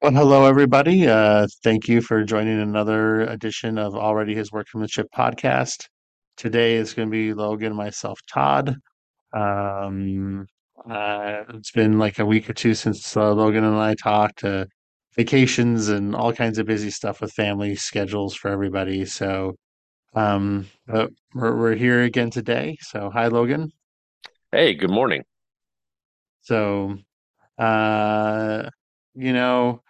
Well, hello, everybody. Uh, thank you for joining another edition of Already His Workmanship podcast. Today is going to be Logan, myself, Todd. Um, uh, it's been like a week or two since uh, Logan and I talked, uh, vacations and all kinds of busy stuff with family schedules for everybody. So, um, but we're, we're here again today. So, hi, Logan. Hey, good morning. So, uh, you know,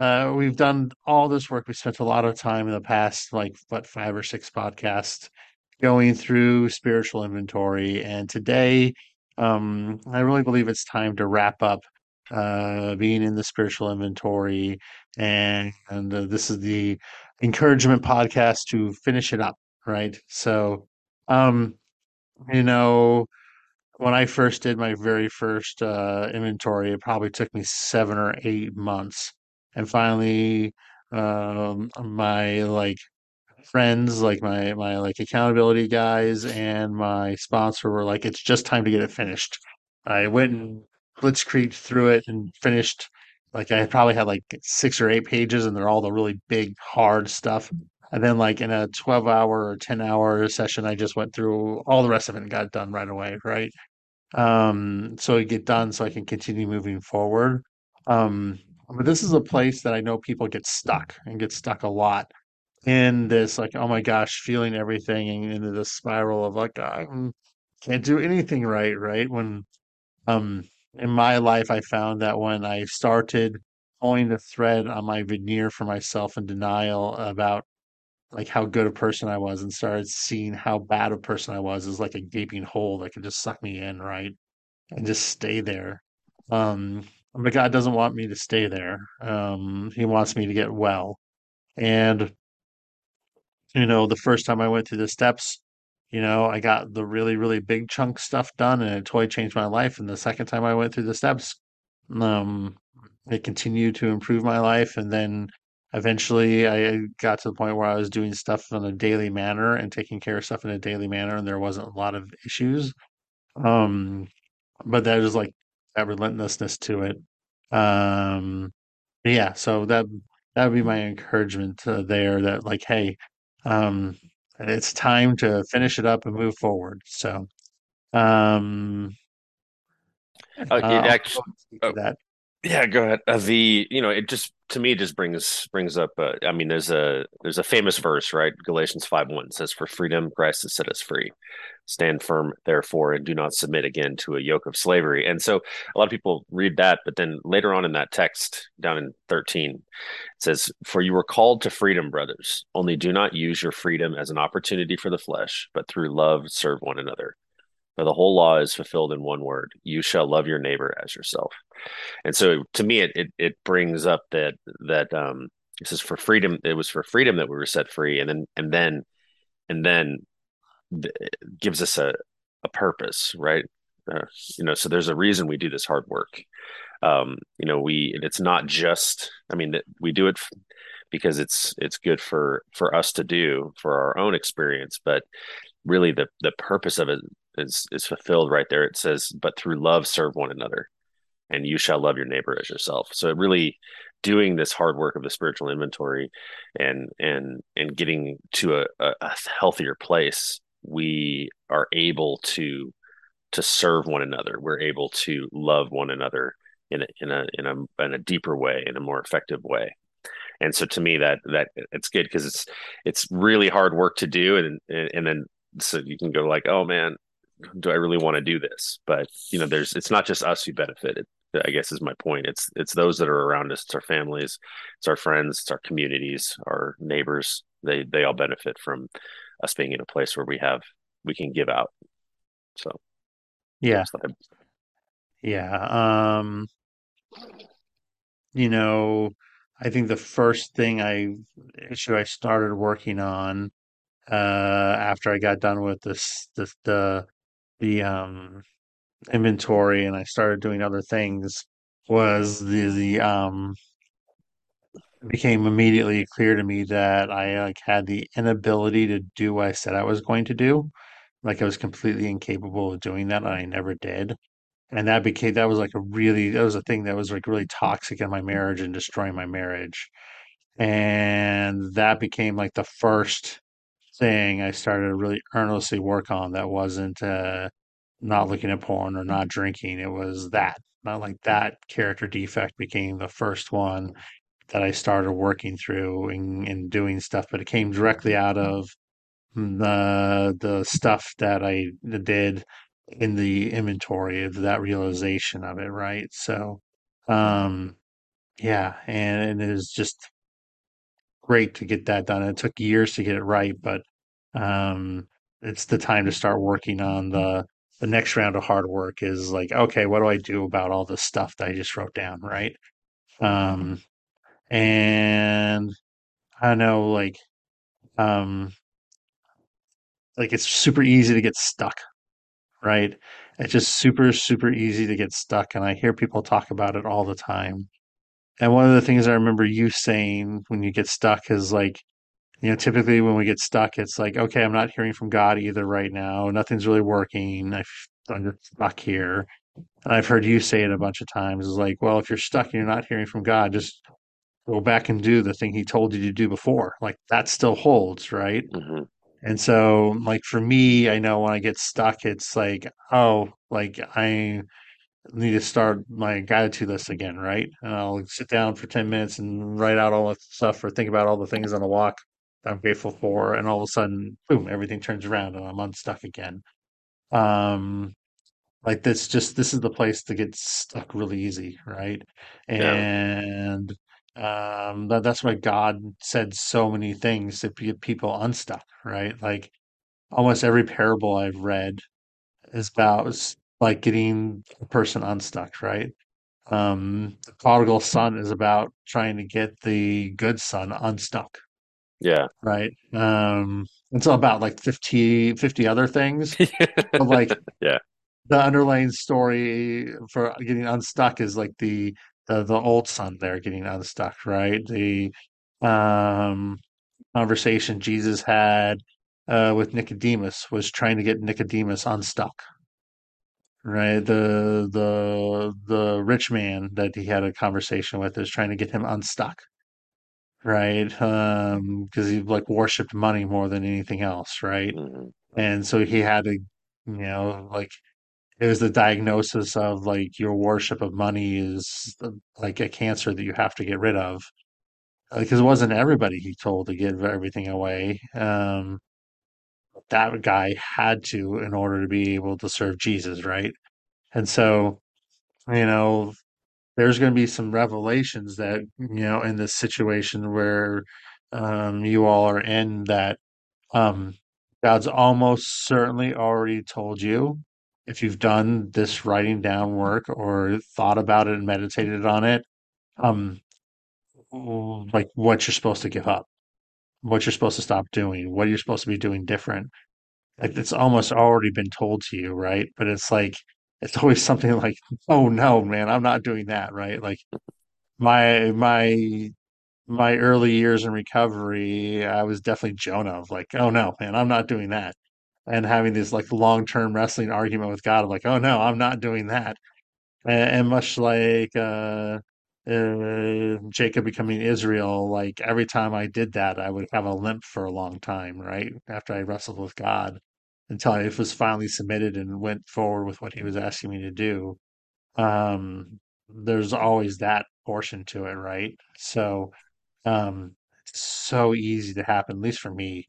Uh, we've done all this work. We spent a lot of time in the past, like what five or six podcasts, going through spiritual inventory. And today, um, I really believe it's time to wrap up uh, being in the spiritual inventory. And, and uh, this is the encouragement podcast to finish it up, right? So, um, you know, when I first did my very first uh, inventory, it probably took me seven or eight months. And finally, um, my like friends, like my my like accountability guys and my sponsor were like, "It's just time to get it finished." I went and blitzkrieg through it and finished. Like I probably had like six or eight pages, and they're all the really big, hard stuff. And then, like in a 12 hour or 10 hour session, I just went through all the rest of it and got done right away, right? um, so i get done so I can continue moving forward. Um, but this is a place that I know people get stuck and get stuck a lot in this, like, oh my gosh, feeling everything and into this spiral of like, I can't do anything right, right? When um in my life I found that when I started pulling the thread on my veneer for myself in denial about like how good a person I was and started seeing how bad a person I was is like a gaping hole that could just suck me in, right? and just stay there. Um, but God doesn't want me to stay there. Um, he wants me to get well. And, you know, the first time I went through the steps, you know, I got the really, really big chunk stuff done and it totally changed my life. And the second time I went through the steps, um, it continued to improve my life. And then eventually I got to the point where I was doing stuff in a daily manner and taking care of stuff in a daily manner, and there wasn't a lot of issues. Um, but there's like that relentlessness to it. Um, yeah, so that that would be my encouragement uh, there. That like, hey, um, it's time to finish it up and move forward. So, um, Uh, uh, it actually, to that. Yeah, go ahead. Uh, the you know it just to me just brings brings up. Uh, I mean, there's a there's a famous verse, right? Galatians five one says, "For freedom Christ has set us free. Stand firm, therefore, and do not submit again to a yoke of slavery." And so a lot of people read that, but then later on in that text, down in thirteen, it says, "For you were called to freedom, brothers. Only do not use your freedom as an opportunity for the flesh, but through love serve one another." For the whole law is fulfilled in one word: you shall love your neighbor as yourself. And so to me, it it, it brings up that that um, this is for freedom. It was for freedom that we were set free, and then and then and then gives us a a purpose, right? Uh, you know, so there's a reason we do this hard work. Um, you know, we it's not just. I mean, we do it because it's it's good for for us to do for our own experience, but really the the purpose of it is is fulfilled right there. It says, "But through love, serve one another." and you shall love your neighbor as yourself. So really doing this hard work of the spiritual inventory and and and getting to a, a healthier place, we are able to to serve one another. We're able to love one another in a in a in a in a deeper way, in a more effective way. And so to me that that it's good because it's it's really hard work to do and and then so you can go like, oh man, do I really want to do this? But you know, there's it's not just us who benefit. I guess is my point. It's it's those that are around us. It's our families, it's our friends, it's our communities, our neighbors. They they all benefit from us being in a place where we have we can give out. So Yeah, yeah. Um, you know, I think the first thing I issue I started working on uh after I got done with this this the the um inventory and I started doing other things was the the um became immediately clear to me that I like had the inability to do what I said I was going to do. Like I was completely incapable of doing that and I never did. and that became that was like a really that was a thing that was like really toxic in my marriage and destroying my marriage and that became like the first thing I started to really earnestly work on that wasn't uh, not looking at porn or not drinking. It was that. Not like that character defect became the first one that I started working through and, and doing stuff, but it came directly out of the the stuff that I did in the inventory of that realization of it, right? So, um, yeah, and it is just great to get that done. It took years to get it right, but um, it's the time to start working on the the next round of hard work is like, okay, what do I do about all this stuff that I just wrote down, right? Um, and I don't know, like, um, like it's super easy to get stuck, right? It's just super, super easy to get stuck, and I hear people talk about it all the time. And one of the things I remember you saying when you get stuck is like, You know, typically when we get stuck, it's like, okay, I'm not hearing from God either right now. Nothing's really working. i am just stuck here. And I've heard you say it a bunch of times. Is like, well, if you're stuck and you're not hearing from God, just go back and do the thing He told you to do before. Like that still holds, right? hmm And so, like for me, I know when I get stuck, it's like, oh, like I need to start my gratitude list again, right? And I'll sit down for 10 minutes and write out all the stuff or think about all the things on the walk I'm grateful for. And all of a sudden, boom, everything turns around and I'm unstuck again. Um, like this, just this is the place to get stuck really easy, right? Yeah. And um, that, that's why God said so many things to get people unstuck, right? Like almost every parable I've read is about like getting a person unstuck, right? Um, the prodigal son is about trying to get the good son unstuck, Yeah. right? Um, it's all about like 50, 50 other things, but like Yeah. the underlying story for getting unstuck is like the the, the old son there getting unstuck, right? The um, conversation Jesus had uh, with Nicodemus was trying to get Nicodemus unstuck, right? The the the rich man that he had a conversation with is trying to get him unstuck, right? Um, because he like worshipped money more than anything else, right? hmm And so he had to, you know, like it was the diagnosis of like your worship of money is uh, like a cancer that you have to get rid of. Because it wasn't everybody he told to give everything away. Um, that guy had to in order to be able to serve Jesus, right? And so, you know, there's going to be some revelations that you know in this situation where um, you all are in that um, God's almost certainly already told you if you've done this writing down work or thought about it and meditated on it, um, like what you're supposed to give up, what you're supposed to stop doing, what you're supposed to be doing different. Like it's almost already been told to you, right? But it's like it's always something like, oh no, man, I'm not doing that, right? Like my my my early years in recovery, I was definitely Jonah of like, oh no, man, I'm not doing that. And having this like long term wrestling argument with God of like, oh no, I'm not doing that. And, and much like uh, uh, Jacob becoming Israel, like every time I did that, I would have a limp for a long time, right? After I wrestled with God until I was finally submitted and went forward with what he was asking me to do. Um, there's always that portion to it, right? So, um, it's so easy to happen, at least for me.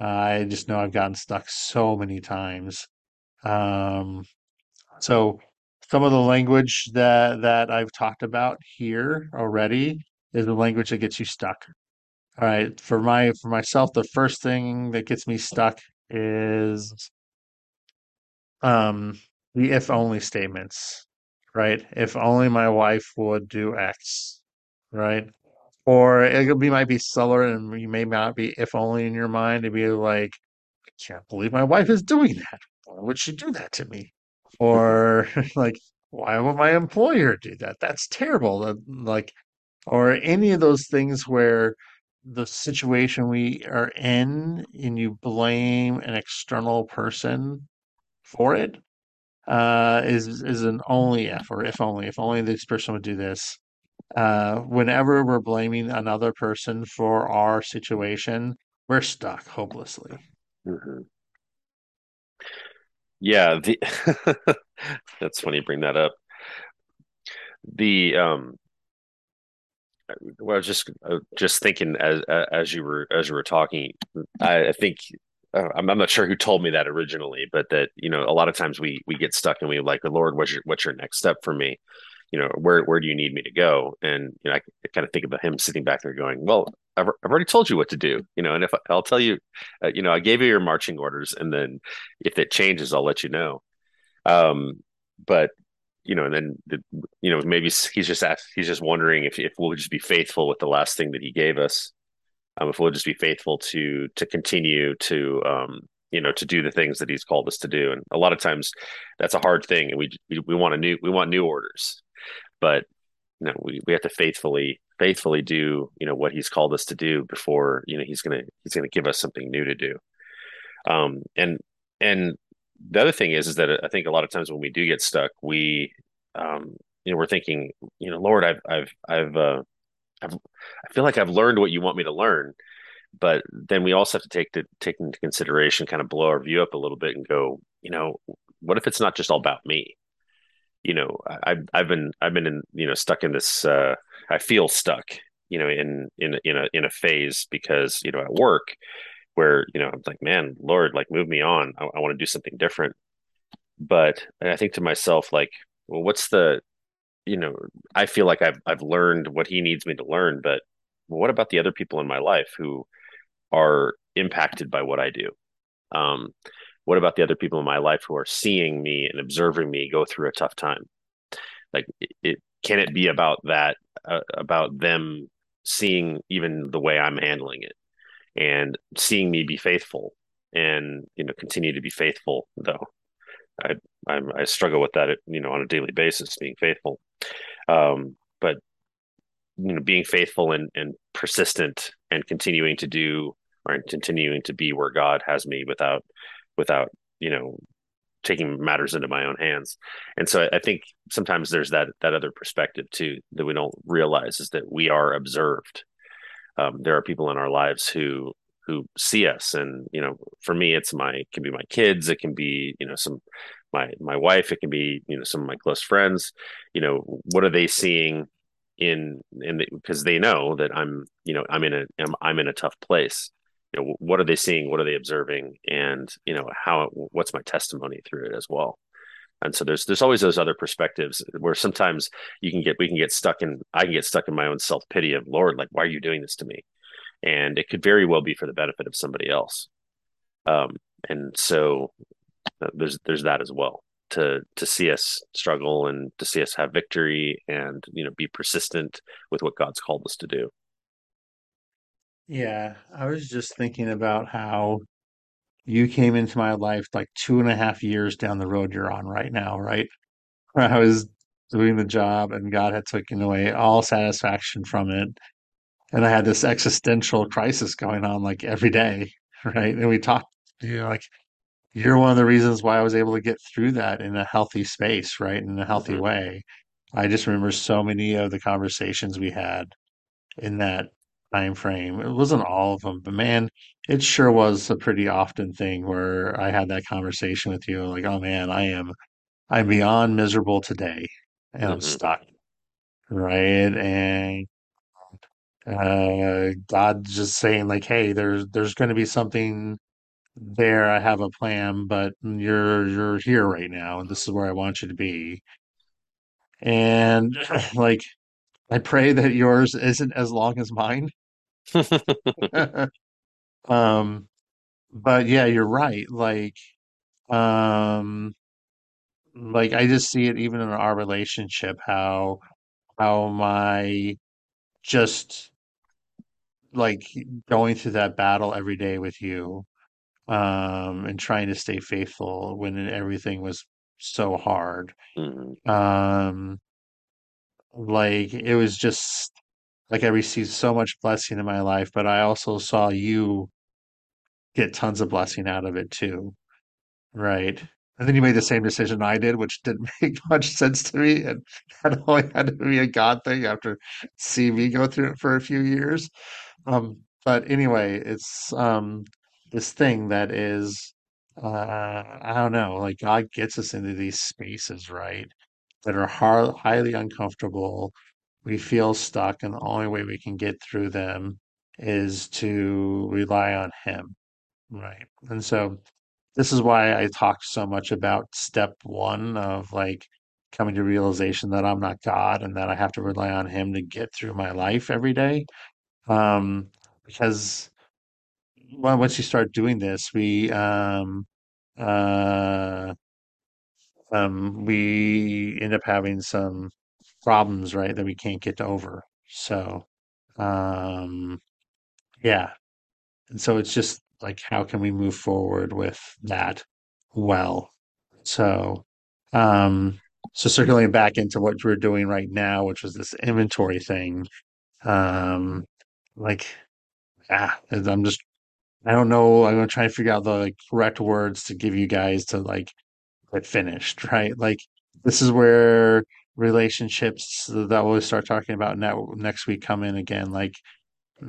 Uh, I just know I've gotten stuck so many times. Um, so some of the language that that I've talked about here already is the language that gets you stuck. All right, for my for myself, the first thing that gets me stuck is um the if only statements, right? If only my wife would do X, right? Or it could be might be subtler and you may not be if only in your mind. It'd be like, I can't believe my wife is doing that. Why would she do that to me? Or like, why would my employer do that? That's terrible. Like, or any of those things where the situation we are in and you blame an external person for it uh, is is an only if or if only if only this person would do this. Uh, whenever we're blaming another person for our situation, we're stuck hopelessly. hmm Yeah, the that's funny you bring that up. The um well, just uh, just thinking as as you were as you were talking, I, I think uh, I'm, I'm not sure who told me that originally, but that you know a lot of times we we get stuck and we like, Lord, what's your what's your next step for me? You know, where where do you need me to go? And you know, I, I kind of think about him sitting back there going, well, I've, I've already told you what to do, you know, and if I'll tell you, uh, you know, I gave you your marching orders, and then if it changes, I'll let you know. Um, but you know, and then the, you know maybe he's just asked, he's just wondering if if we'll just be faithful with the last thing that he gave us, um, if we'll just be faithful to to continue to um, you know to do the things that he's called us to do. And a lot of times that's a hard thing, and we we, we want a new we want new orders, but you know we we have to faithfully faithfully do you know what he's called us to do before you know he's gonna he's gonna give us something new to do. Um, and and the other thing is is that I think a lot of times when we do get stuck, we um, you know we're thinking, you know, Lord, I've I've I've uh, I've I feel like I've learned what you want me to learn, but then we also have to take to take into consideration, kind of blow our view up a little bit and go, you know, what if it's not just all about me? You know, I, I've I've been I've been in you know stuck in this. Uh, I feel stuck, you know, in in in a in a phase because you know at work where you know I'm like, man, Lord, like move me on. I, I want to do something different. But I think to myself, like, well, what's the, you know, I feel like I've I've learned what He needs me to learn, but what about the other people in my life who are impacted by what I do? Um, what about the other people in my life who are seeing me and observing me go through a tough time? Like, it, it can it be about that, uh, about them seeing even the way I'm handling it? And seeing me be faithful and you know continue to be faithful though. I I'm, i struggle with that you know on a daily basis being faithful. Um, but you know being faithful and and persistent and continuing to do or continuing to be where God has me without without you know taking matters into my own hands. And so I, I think sometimes there's that that other perspective too that we don't realize is that we are observed um, there are people in our lives who who see us and you know for me it's my it can be my kids it can be you know some my my wife it can be you know some of my close friends. You know what are they seeing in in the, because they know that i'm you know i'm in a I'm, I'm in a tough place. You know what are they seeing? What are they observing? And you know how what's my testimony through it as well and so there's there's always those other perspectives where sometimes you can get we can get stuck in I can get stuck in my own self pity of Lord, like why are you doing this to me? And it could very well be for the benefit of somebody else. Um, and so uh, there's there's that as well to to see us struggle and to see us have victory and you know be persistent with what God's called us to do. Yeah, I was just thinking about how you came into my life like two and a half years down the road you're on right now, right? I was doing the job and God had taken away all satisfaction from it. And I had this existential crisis going on like every day, right? And we talked, you know, like you're one of the reasons why I was able to get through that in a healthy space, right? In a healthy hmm way. I just remember so many of the conversations we had in that time frame. It wasn't all of them, but man, it sure was a pretty often thing where I had that conversation with you, like, oh man, I am I'm beyond miserable today and I'm hmm stuck, right? And uh God's just saying like, hey, there's there's gonna be something there. I have a plan, but you're you're here right now, and this is where I want you to be. And like I pray that yours isn't as long as mine. Um, but yeah, you're right. Like, um, like I just see it even in our relationship, how how my just like going through that battle every day with you, um, and trying to stay faithful when everything was so hard. hmm Um, like it was just like I received so much blessing in my life, but I also saw you get tons of blessing out of it too, right? And then you made the same decision I did, which didn't make much sense to me, and that only had to be a God thing after seeing me go through it for a few years. Um, but anyway, it's um this thing that is uh I don't know, like God gets us into these spaces, right, that are highly uncomfortable. We feel stuck, and the only way we can get through them is to rely on Him, right? And so this is why I talk so much about step one of like coming to realization that I'm not God and that I have to rely on Him to get through my life every day. Um, because well, once you start doing this, we um, uh, um, we end up having some problems, right, that we can't get over. So, um, yeah. And so it's just like, how can we move forward with that well? So, um, so circling back into what we're doing right now, which was this inventory thing, um, like, ah, I'm just I don't know. I'm gonna try to figure out the like, correct words to give you guys to like get finished, right? Like this is where relationships that we'll start talking about next week come in again. Like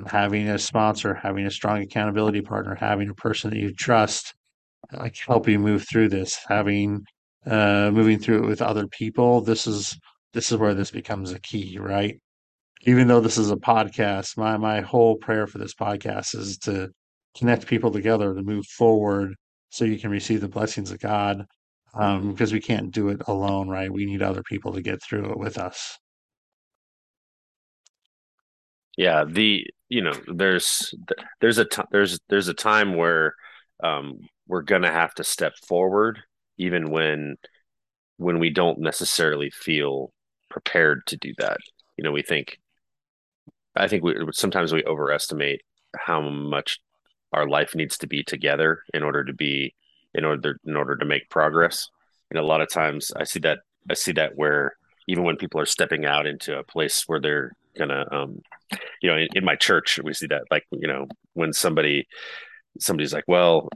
having a sponsor, having a strong accountability partner, having a person that you trust, like help you move through this, having uh moving through it with other people. This is this is where this becomes a key, right? even though this is a podcast, my my whole prayer for this podcast is to connect people together to move forward so you can receive the blessings of God. Um, because we can't do it alone, right? We need other people to get through it with us. Yeah, the you know, there's there's a t- there's there's a time where um, we're gonna have to step forward, even when when we don't necessarily feel prepared to do that. You know, we think I think we sometimes we overestimate how much our life needs to be together in order to be in order in order to make progress. And a lot of times I see that I see that where even when people are stepping out into a place where they're gonna um you know in, in my church we see that like you know when somebody somebody's like well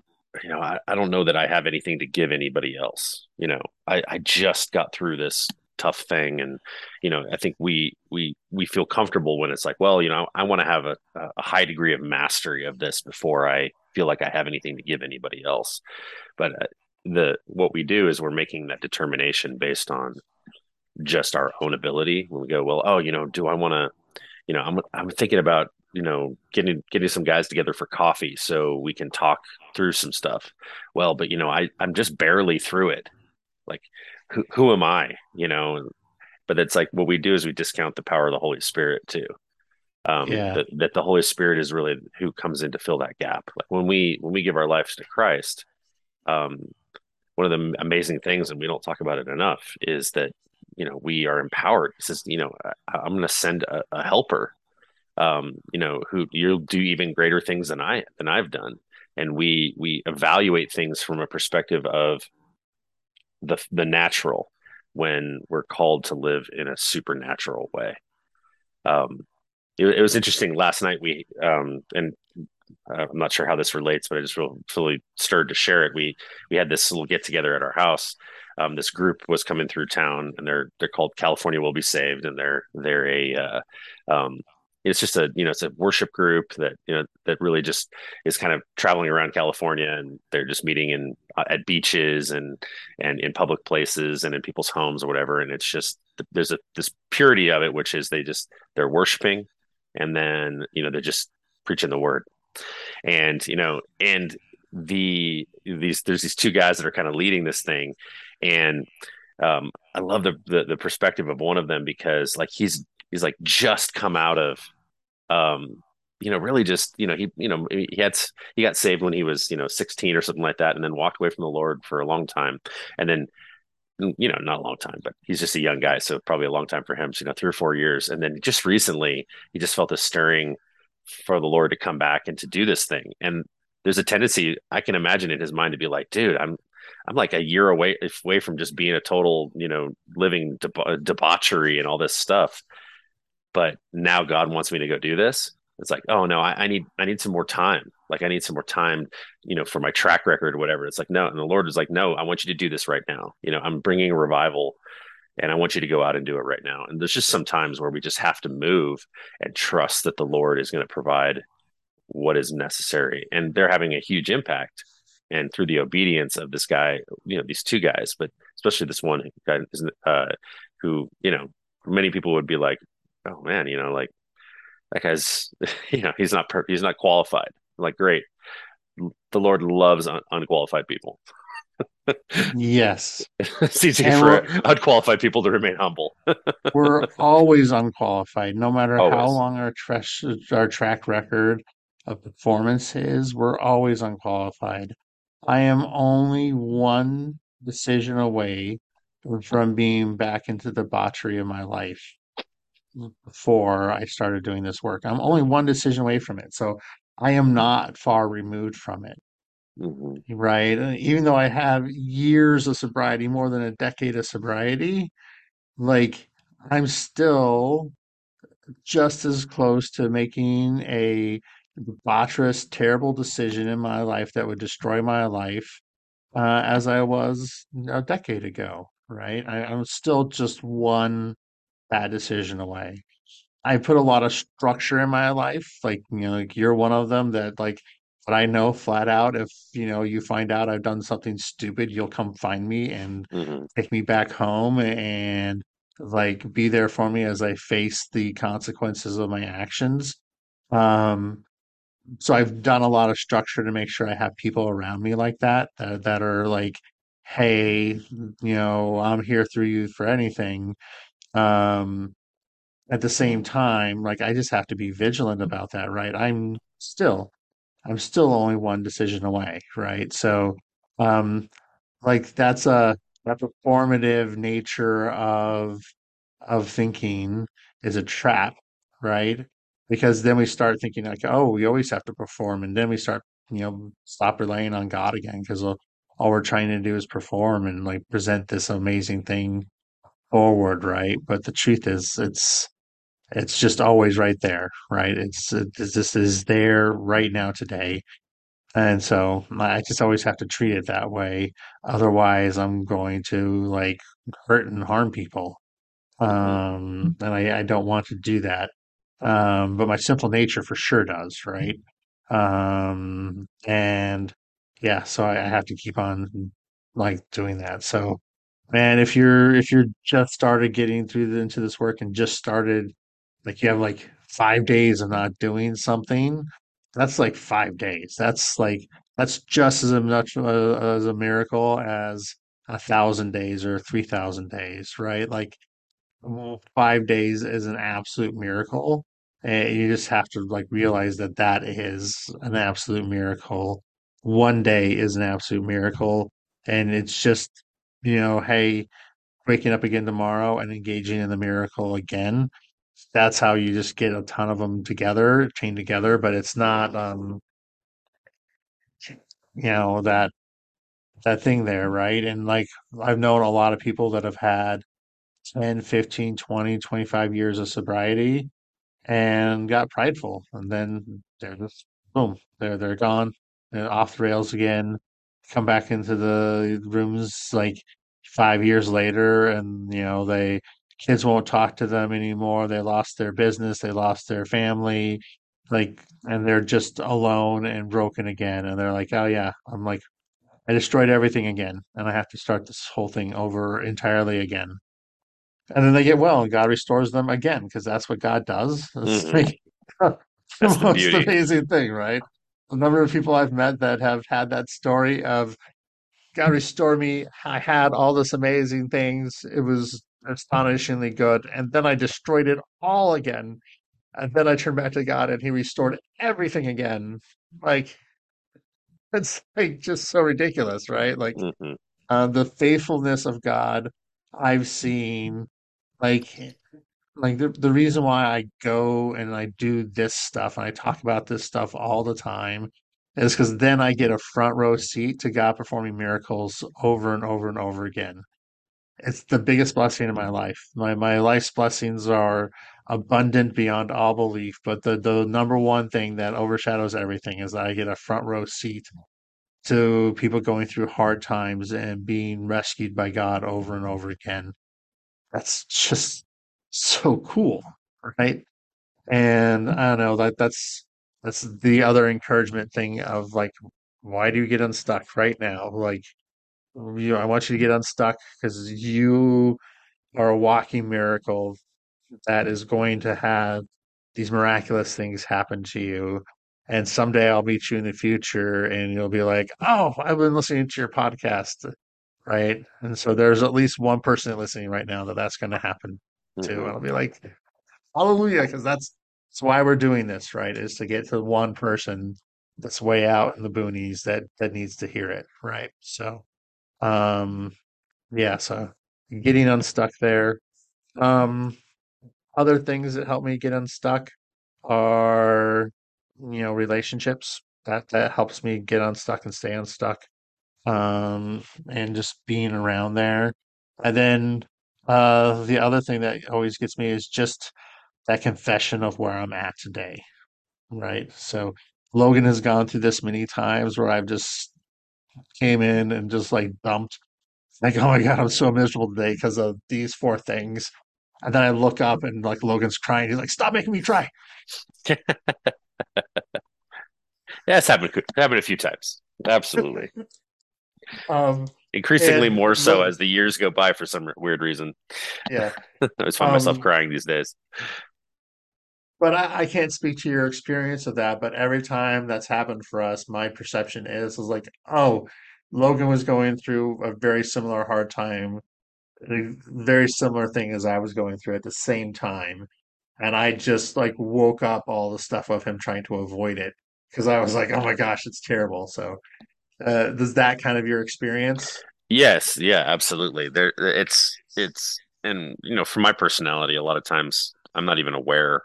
you know I, I don't know that I have anything to give anybody else you know I, I just got through this tough thing. And you know i think we we we feel comfortable when it's like well you know i want to have a, a high degree of mastery of this before i feel like i have anything to give anybody else. But uh, the what we do is we're making that determination based on just our own ability. When we go well oh you know do i want to you know i'm i'm thinking about you know getting getting some guys together for coffee so we can talk through some stuff. Well but you know i i'm just barely through it. Like who, who am I? You know, but it's like what we do is we discount the power of the Holy Spirit too. Um, Yeah, that, that the Holy Spirit is really who comes in to fill that gap. Like when we when we give our lives to Christ, um, one of the amazing things, and we don't talk about it enough, is that you know we are empowered. It says, you know, I, am going to send a, a helper, um, you know, who you'll do even greater things than I than I've done, and we we evaluate things from a perspective of the the natural when we're called to live in a supernatural way. Um, it, it was interesting last night. We um, and uh, I'm not sure how this relates, but I just really, really stirred to share it. We we had this little get together at our house. Um, this group was coming through town, and they're they're called California Will Be Saved, and they're they're a uh, um, it's just a you know it's a worship group that you know that really just is kind of traveling around California and they're just meeting in uh, at beaches and and in public places and in people's homes or whatever. And it's just there's a this purity of it which is they just they're worshiping and then you know they're just preaching the word. And you know and the these there's these two guys that are kind of leading this thing. And um I love the, the the perspective of one of them because like he's he's like just come out of um, you know, really just, you know, he, you know, he had, he got saved when he was, you know, 16 or something like that, and then walked away from the Lord for a long time. And then, you know, not a long time, but he's just a young guy. So probably a long time for him. So, you know, three or four years. And then just recently, he just felt a stirring for the Lord to come back and to do this thing. And there's a tendency I can imagine in his mind to be like, dude, I'm, I'm like a year away away from just being a total, you know, living deb- debauchery and all this stuff but now God wants me to go do this. It's like, oh no, I, I need I need some more time. Like I need some more time, you know, for my track record or whatever. It's like no, and the Lord is like, no, I want you to do this right now. You know, I'm bringing a revival, and I want you to go out and do it right now. And there's just some times where we just have to move and trust that the Lord is going to provide what is necessary, and they're having a huge impact. And through the obedience of this guy, you know, these two guys, but especially this one guy, uh, who you know, many people would be like, oh man, you know, like that guy's you know he's not per- he's not qualified. Like great. The lord loves un- unqualified people. Yes. it's easy And for unqualified people to remain humble. We're always unqualified, no matter how long our our track record of performance is, we're always unqualified. I am only one decision away from being back into the debauchery of my life before I started doing this work. I'm only one decision away from it. So I am not far removed from it, hmm right? Uh, Even though I have years of sobriety, more than a decade of sobriety, like I'm still just as close to making a debaucherous, terrible decision in my life that would destroy my life uh, as I was a decade ago, right? I, I'm still just one bad decision away. I put a lot of structure in my life, like, you know, like you're one of them that like but I know flat out if, you know, you find out I've done something stupid, you'll come find me and hmm take me back home and like be there for me as I face the consequences of my actions. Um, so I've done a lot of structure to make sure I have people around me like that that, that are like, hey, you know, I'm here through you for anything. Um, at the same time, like I just have to be vigilant about that, right? I'm still, I'm still only one decision away, right? So, um, like that's a that performative nature of of thinking is a trap, right? Because then we start thinking like, oh, we always have to perform, and then we start, you know, stop relying on God again because all we're trying to do is perform and like present this amazing thing forward, right? But the truth is, it's it's just always right there, right? It's it, this is there right now today, and so I just always have to treat it that way. Otherwise, I'm going to like hurt and harm people hmm um, and I, I don't want to do that. Um, but my simple nature for sure does, right? Um, and yeah, so I, I have to keep on like doing that. So, man, if you're if you're just started getting through the, into this work and just started, like you have like five days of not doing something, that's like five days. That's like that's just as much uh, as a miracle as a thousand days or three thousand days, right? Like five days is an absolute miracle. And you just have to like realize that that is an absolute miracle. One day is an absolute miracle. And it's just, you know, hey, waking up again tomorrow and engaging in the miracle again. That's how you just get a ton of them together, chained together. But it's not, um, you know, that that thing there, right? And like I've known a lot of people that have had 10, 15, 20, 25 years of sobriety and got prideful, and then they're just boom, they're they're gone, they're off the rails again. Come back into the rooms like five years later, and you know they kids won't talk to them anymore. They lost their business, they lost their family, like, and they're just alone and broken again. And they're like, oh yeah, I'm like, I destroyed everything again, and I have to start this whole thing over entirely again. And then they get well, and God restores them again because that's what God does. It's hmm like the most beauty amazing thing, right? The number of people I've met that have had that story of God restored me. I had all this amazing things. It was astonishingly good. And then I destroyed it all again. And then I turned back to God and He restored everything again. Like, it's like just so ridiculous, right? Like, hmm uh, the faithfulness of God I've seen like like the, the reason why I go and I do this stuff and I talk about this stuff all the time is because then I get a front row seat to God performing miracles over and over and over again. it's the biggest blessing in my life. My my life's blessings are abundant beyond all belief, but the the number one thing that overshadows everything is that I get a front row seat to people going through hard times and being rescued by God over and over again. That's just so cool, right? And I don't know that that's that's the other encouragement thing of like, why do you get unstuck right now? Like, you know, I want you to get unstuck because you are a walking miracle that is going to have these miraculous things happen to you. And someday I'll meet you in the future and you'll be like, oh, I've been listening to your podcast. Right. And so there's at least one person listening right now that that's going to happen to. And hmm I'll be like, hallelujah, because that's, that's why we're doing this, right? Is to get to one person that's way out in the boonies that that needs to hear it. Right. So, um, yeah. So getting unstuck there. Um, other things that help me get unstuck are, you know, relationships. That that helps me get unstuck and stay unstuck. Um, and just being around there. And then uh the other thing that always gets me is just that confession of where I'm at today, right? So Logan has gone through this many times where I've just came in and just like dumped like, oh my God, I'm so miserable today because of these four things. And then I look up and like Logan's crying. He's like, stop making me cry. Yeah, it's happened happened a few times. Absolutely. Um, Increasingly and more so lo- as the years go by for some weird reason. yeah. I just find myself Um, crying these days. but I, I can't speak to your experience of that. But every time that's happened for us, my perception is is like, oh, Logan was going through a very similar hard time, a very similar thing as I was going through at the same time. And I just like woke up all the stuff of him trying to avoid it because I was like, oh my gosh, it's terrible. So, uh, does that kind of your experience? Yes, yeah, absolutely. There it's it's and you know, for my personality, a lot of times I'm not even aware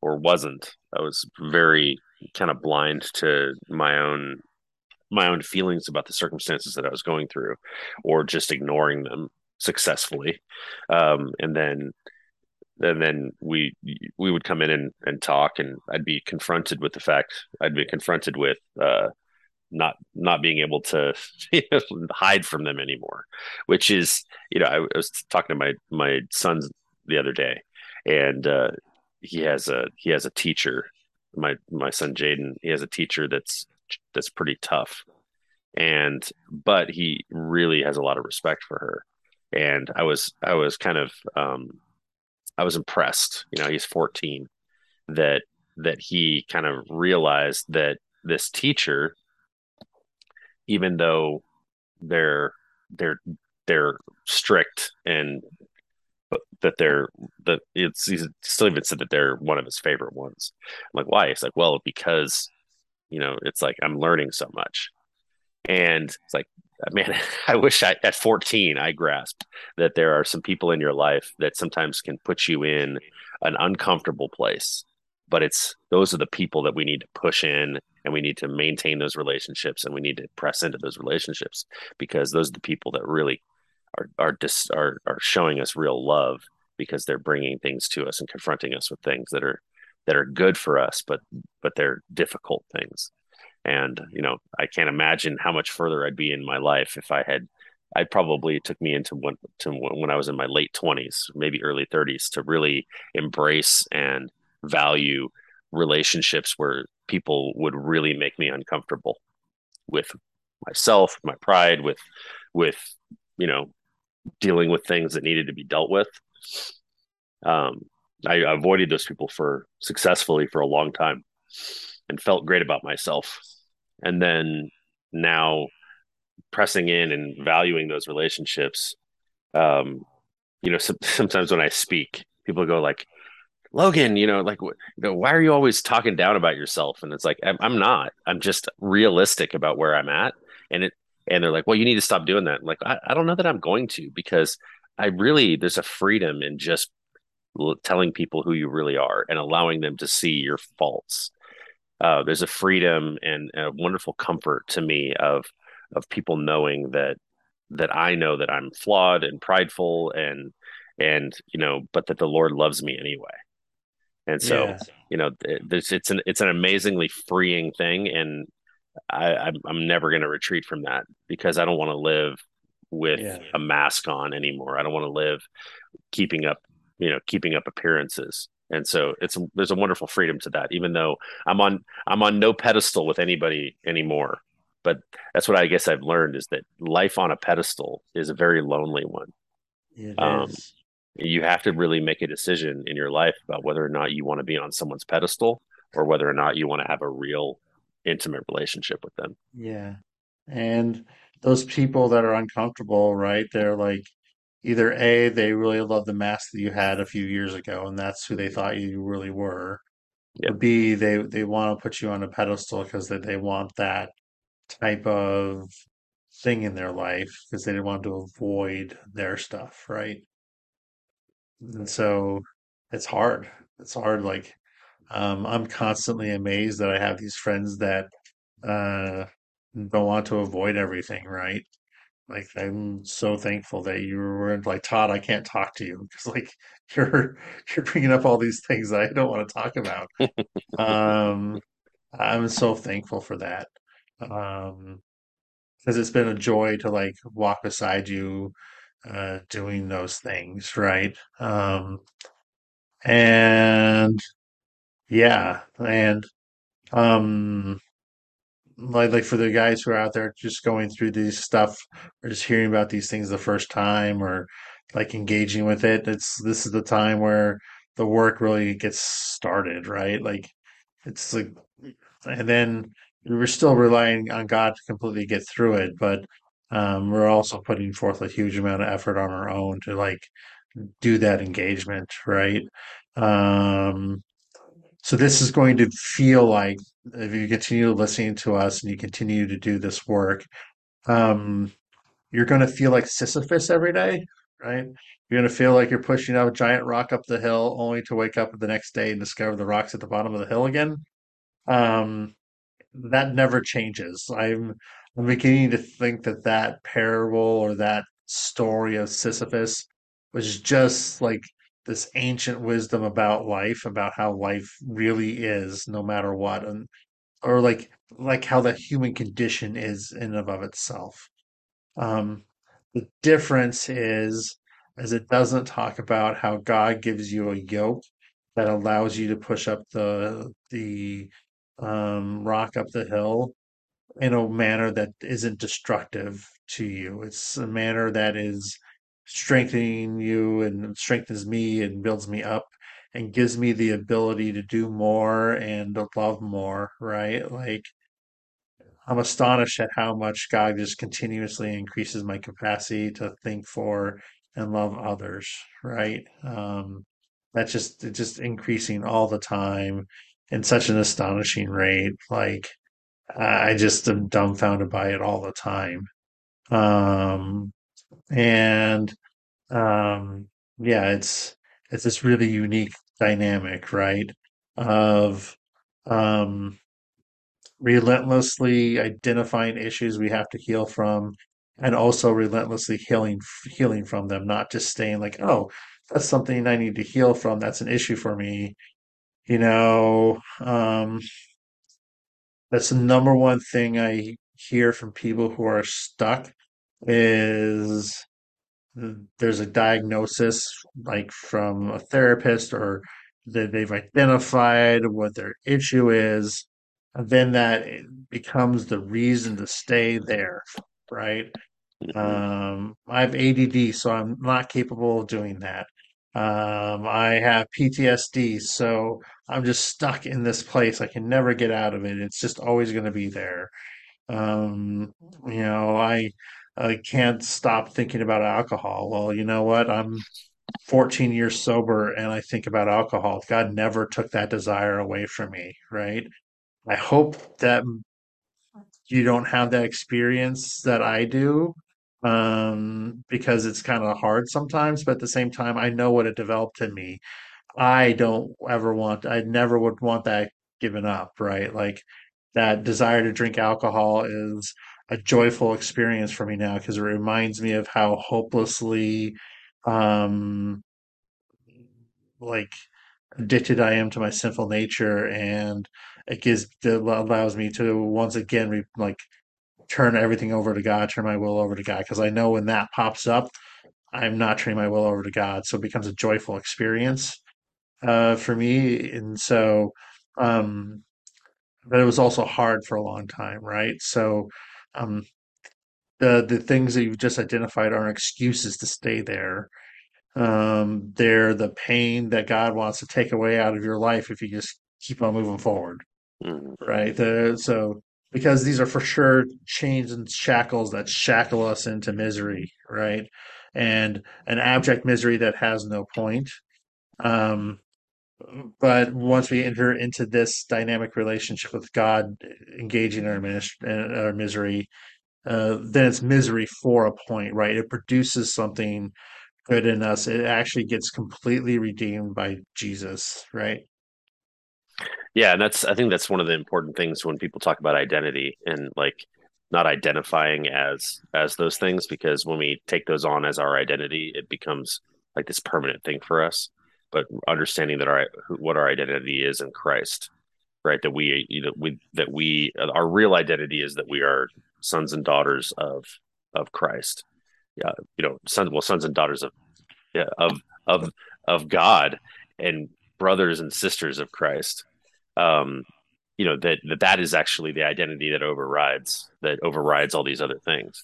or wasn't. I was very kind of blind to my own my own feelings about the circumstances that I was going through, or just ignoring them successfully. Um, and then and then we we would come in and, and talk, and I'd be confronted with the fact I'd be confronted with uh, not not being able to hide from them anymore, which is you know I, I was talking to my my son the other day, and uh, he has a he has a teacher my my son Jaden he has a teacher that's that's pretty tough. And but he really has a lot of respect for her. And I was I was kind of um I was impressed you know he's 14 that that he kind of realized that this teacher even though they're they're they're strict and that they're that it's he's still even said that they're one of his favorite ones. I'm like, why? It's like, well, because you know, it's like I'm learning so much. And it's like, man, I wish I at 14 I grasped that there are some people in your life that sometimes can put you in an uncomfortable place. But it's those are the people that we need to push in and we need to maintain those relationships and we need to press into those relationships because those are the people that really are are dis, are are showing us real love because they're bringing things to us and confronting us with things that are that are good for us but but they're difficult things. And you know i can't imagine how much further i'd be in my life if i had i probably took me into when to when i was in my late 20s maybe early 30s to really embrace and value relationships where people would really make me uncomfortable with myself my pride with with you know dealing with things that needed to be dealt with um, I avoided those people for successfully for a long time and felt great about myself. And then now pressing in and valuing those relationships. Um, you know, sometimes when I speak, people go like, Logan, you know, like, you know, why are you always talking down about yourself? And it's like, I'm, I'm not. I'm just realistic about where I'm at. And it, and they're like, well, you need to stop doing that. I'm like, I, I don't know that I'm going to because I really, there's a freedom in just telling people who you really are and allowing them to see your faults. Uh, there's a freedom and a wonderful comfort to me of of people knowing that that I know that I'm flawed and prideful and and you know, but that the Lord loves me anyway. And so, Yeah. you know, it's it's an it's an amazingly freeing thing, and I, I'm I'm never going to retreat from that because I don't want to live with Yeah. a mask on anymore. I don't want to live keeping up, you know, keeping up appearances. And so it's there's a wonderful freedom to that, even though I'm on I'm on no pedestal with anybody anymore. But that's what I guess I've learned is that life on a pedestal is a very lonely one. It Um, is. You have to really make a decision in your life about whether or not you want to be on someone's pedestal or whether or not you want to have a real intimate relationship with them. Yeah. And those people that are uncomfortable, right? They're like either A, they really love the mask that you had a few years ago, and that's who they thought you really were. Or B, they they want to put you on a pedestal because they, they want that type of thing in their life because they didn't want to avoid their stuff, right? And so it's hard. It's hard. Like um, I'm constantly amazed that I have these friends that uh, don't want to avoid everything, right? Like I'm so thankful that you were like Todd. I can't talk to you because like you're you're bringing up all these things I don't want to talk about. Um, I'm so thankful for that. Um, because it's been a joy to like walk beside you, uh, doing those things, right? Um, and yeah, and um, like like for the guys who are out there just going through these stuff or just hearing about these things the first time or like engaging with it, it's this is the time where the work really gets started, right? Like it's like and then we're still relying on God to completely get through it, but um, we're also putting forth a huge amount of effort on our own to like do that engagement, right? Um, so this is going to feel like if you continue listening to us and you continue to do this work, um, you're going to feel like Sisyphus every day, right? You're going to feel like you're pushing a giant rock up the hill only to wake up the next day and discover the rock's at the bottom of the hill again. Um, that never changes. I'm I'm beginning to think that that parable or that story of Sisyphus was just like this ancient wisdom about life, about how life really is, no matter what, and or like like how the human condition is in and of itself. Um, the difference is, as it doesn't talk about how God gives you a yoke that allows you to push up the the um, rock up the hill in a manner that isn't destructive to you. It's a manner that is strengthening you and strengthens me and builds me up and gives me the ability to do more and to love more, right? Like I'm astonished at how much God just continuously increases my capacity to think for and love others, right? Um, that's just just increasing all the time in such an astonishing rate. Like I just am dumbfounded by it all the time. Um, and um, yeah, it's it's this really unique dynamic, right? Of um, relentlessly identifying issues we have to heal from, and also relentlessly healing healing from them, not just staying like, oh, that's something I need to heal from. That's an issue for me. You know, um, that's the number one thing I hear from people who are stuck is there's a diagnosis like from a therapist or that they've identified what their issue is and then that becomes the reason to stay there right Mm-hmm. um, i have add so i'm not capable of doing that um, i have ptsd so i'm just stuck in this place i can never get out of it it's just always going to be there um, you know, I I can't stop thinking about alcohol. Well, you know what? I'm 14 years sober and I think about alcohol. God never took that desire away from me, right? I hope that you don't have that experience that I do, um, because it's kind of hard sometimes, but at the same time, I know what it developed in me. I don't ever want, I never would want that given up, right? Like that desire to drink alcohol is a joyful experience for me now because it reminds me of how hopelessly um like addicted I am to my sinful nature and it gives allows me to once again re, like turn everything over to God, turn my will over to God because I know when that pops up, I'm not turning my will over to God, so it becomes a joyful experience uh, for me, and so um, but it was also hard for a long time, right? So um, the the things that you've just identified aren't excuses to stay there. Um, they're the pain that God wants to take away out of your life if you just keep on moving forward, hmm right? The, so because these are for sure chains and shackles that shackle us into misery, right? And an abject misery that has no point. Um, but once we enter into this dynamic relationship with God, engaging our, minis- uh, our misery, uh, then it's misery for a point, right? It produces something good in us. It actually gets completely redeemed by Jesus, right? Yeah, and that's I think that's one of the important things when people talk about identity and like not identifying as as those things because when we take those on as our identity, it becomes like this permanent thing for us. But understanding that our what our identity is in Christ, right? That we you know we that we our real identity is that we are sons and daughters of of Christ. Yeah, you know, sons well sons and daughters of yeah, of of of God and brothers and sisters of Christ um, you know that, that that is actually the identity that overrides that overrides all these other things.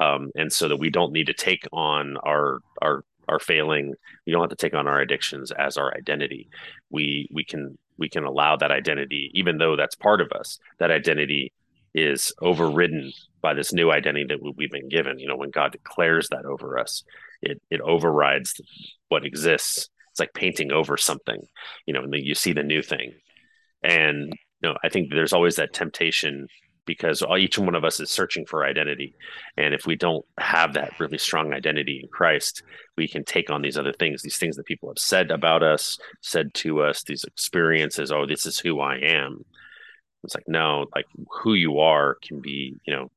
Um, and so that we don't need to take on our our our failing. We don't have to take on our addictions as our identity. We we can we can allow that identity even though that's part of us that identity is overridden by this new identity that we've been given. You know when god declares that over us it it overrides what exists. It's like painting over something. You know and then you see the new thing and you know, I think there's always that temptation because each one of us is searching for identity. And if we don't have that really strong identity in Christ, we can take on these other things, these things that people have said about us, said to us, these experiences. Oh, this is who I am. It's like, no, like who you are can be, you know,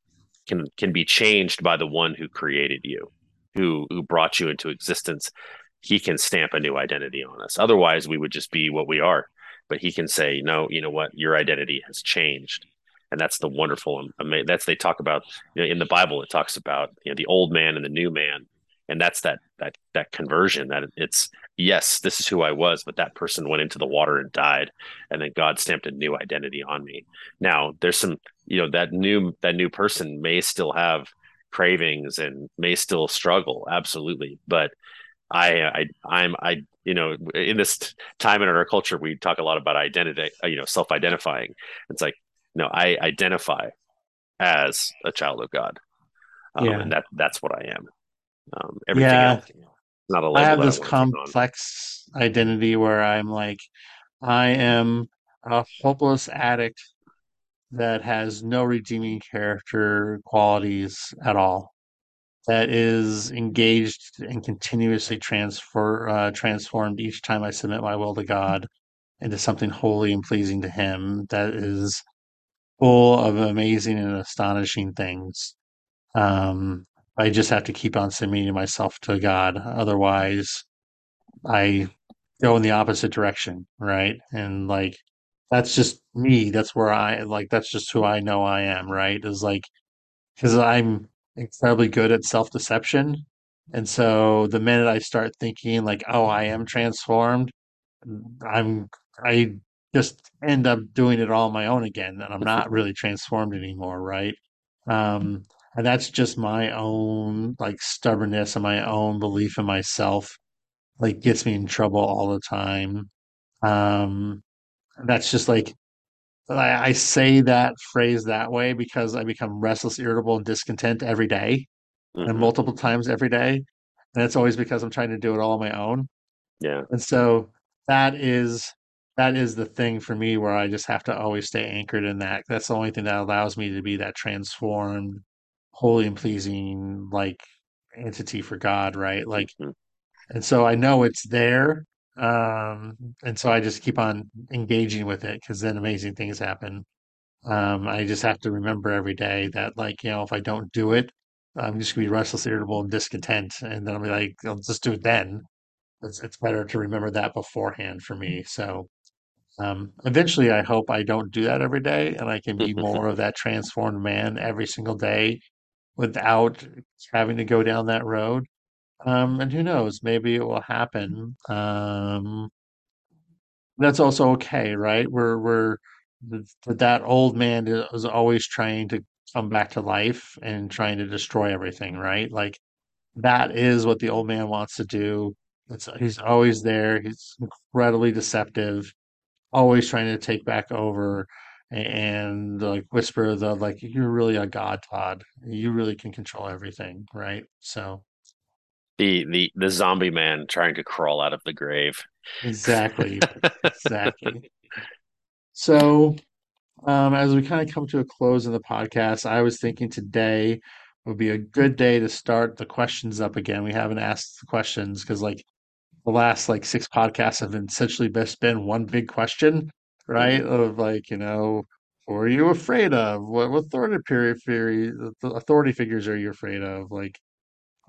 can can be changed by the one who created you, who who brought you into existence. He can stamp a new identity on us. Otherwise, we would just be what we are but he can say, no, you know what, your identity has changed. And that's the wonderful, that's they talk about you know, in the Bible. It talks about you know the old man and the new man, and that's that that that conversion. That it's yes, this is who I was, but that person went into the water and died, and then God stamped a new identity on me. Now there's some you know that new that new person may still have cravings and may still struggle, absolutely, but I, I I'm I you know in this time and in our culture we talk a lot about identity uh, you know self-identifying it's like no I identify as a child of God um, Yeah. and that that's what I am um, everything Yeah. else not a I have I this want to take on complex identity where I'm like, I am a hopeless addict that has no redeeming character qualities at all. That is engaged and continuously transfer uh, transformed each time I submit my will to God into something holy and pleasing to Him. That is full of amazing and astonishing things. Um, I just have to keep on submitting myself to God. Otherwise, I go in the opposite direction, right? And like that's just me. That's where I like that's just who I know I am, right? Is like because I'm incredibly good at self-deception. And so the minute I start thinking like, oh, I am transformed, I'm I just end up doing it all on my own again, and I'm not really transformed anymore, right? Um, and that's just my own like stubbornness and my own belief in myself, like gets me in trouble all the time. Um, that's just like I, I say that phrase that way because I become restless, irritable, and discontent every day and hmm multiple times every day. And it's always because I'm trying to do it all on my own. yeah And so that is that is the thing for me where I just have to always stay anchored in that. That's the only thing that allows me to be that transformed, holy and pleasing like entity for God, right? Like hmm and so I know it's there. Um, and so I just keep on engaging with it because then amazing things happen. Um, I just have to remember every day that, like, you know, if I don't do it, I'm just gonna be restless, irritable, and discontent, and then I'll be like, I'll just do it then. It's it's better to remember that beforehand for me. So, um, eventually, I hope I don't do that every day, and I can be more of that transformed man every single day without having to go down that road. Um, and who knows, maybe it will happen. Um, that's also okay, right? We're we're th- that old man is always trying to come back to life and trying to destroy everything, right? Like that is what the old man wants to do. It's he's always there. He's incredibly deceptive, always trying to take back over and like whisper the like you're really a god, Todd. You really can control everything, right? So The the the zombie man trying to crawl out of the grave. exactly, exactly. So Um, as we kind of come to a close in the podcast, I was thinking today would be a good day to start the questions up again. We haven't asked the questions because like the last like six podcasts have been essentially just been one big question, right? hmm Of like, you know, who are you afraid of? What, what authority period theory, authority figures are you afraid of? Like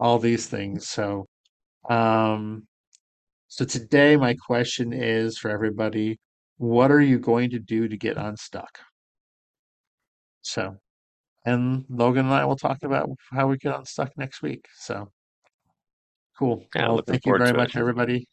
all these things. So, um, so today my question is for everybody, what are you going to do to get unstuck? So. And Logan and I will talk about how we get unstuck next week. So cool. Yeah, Well, thank you very to it. much, everybody.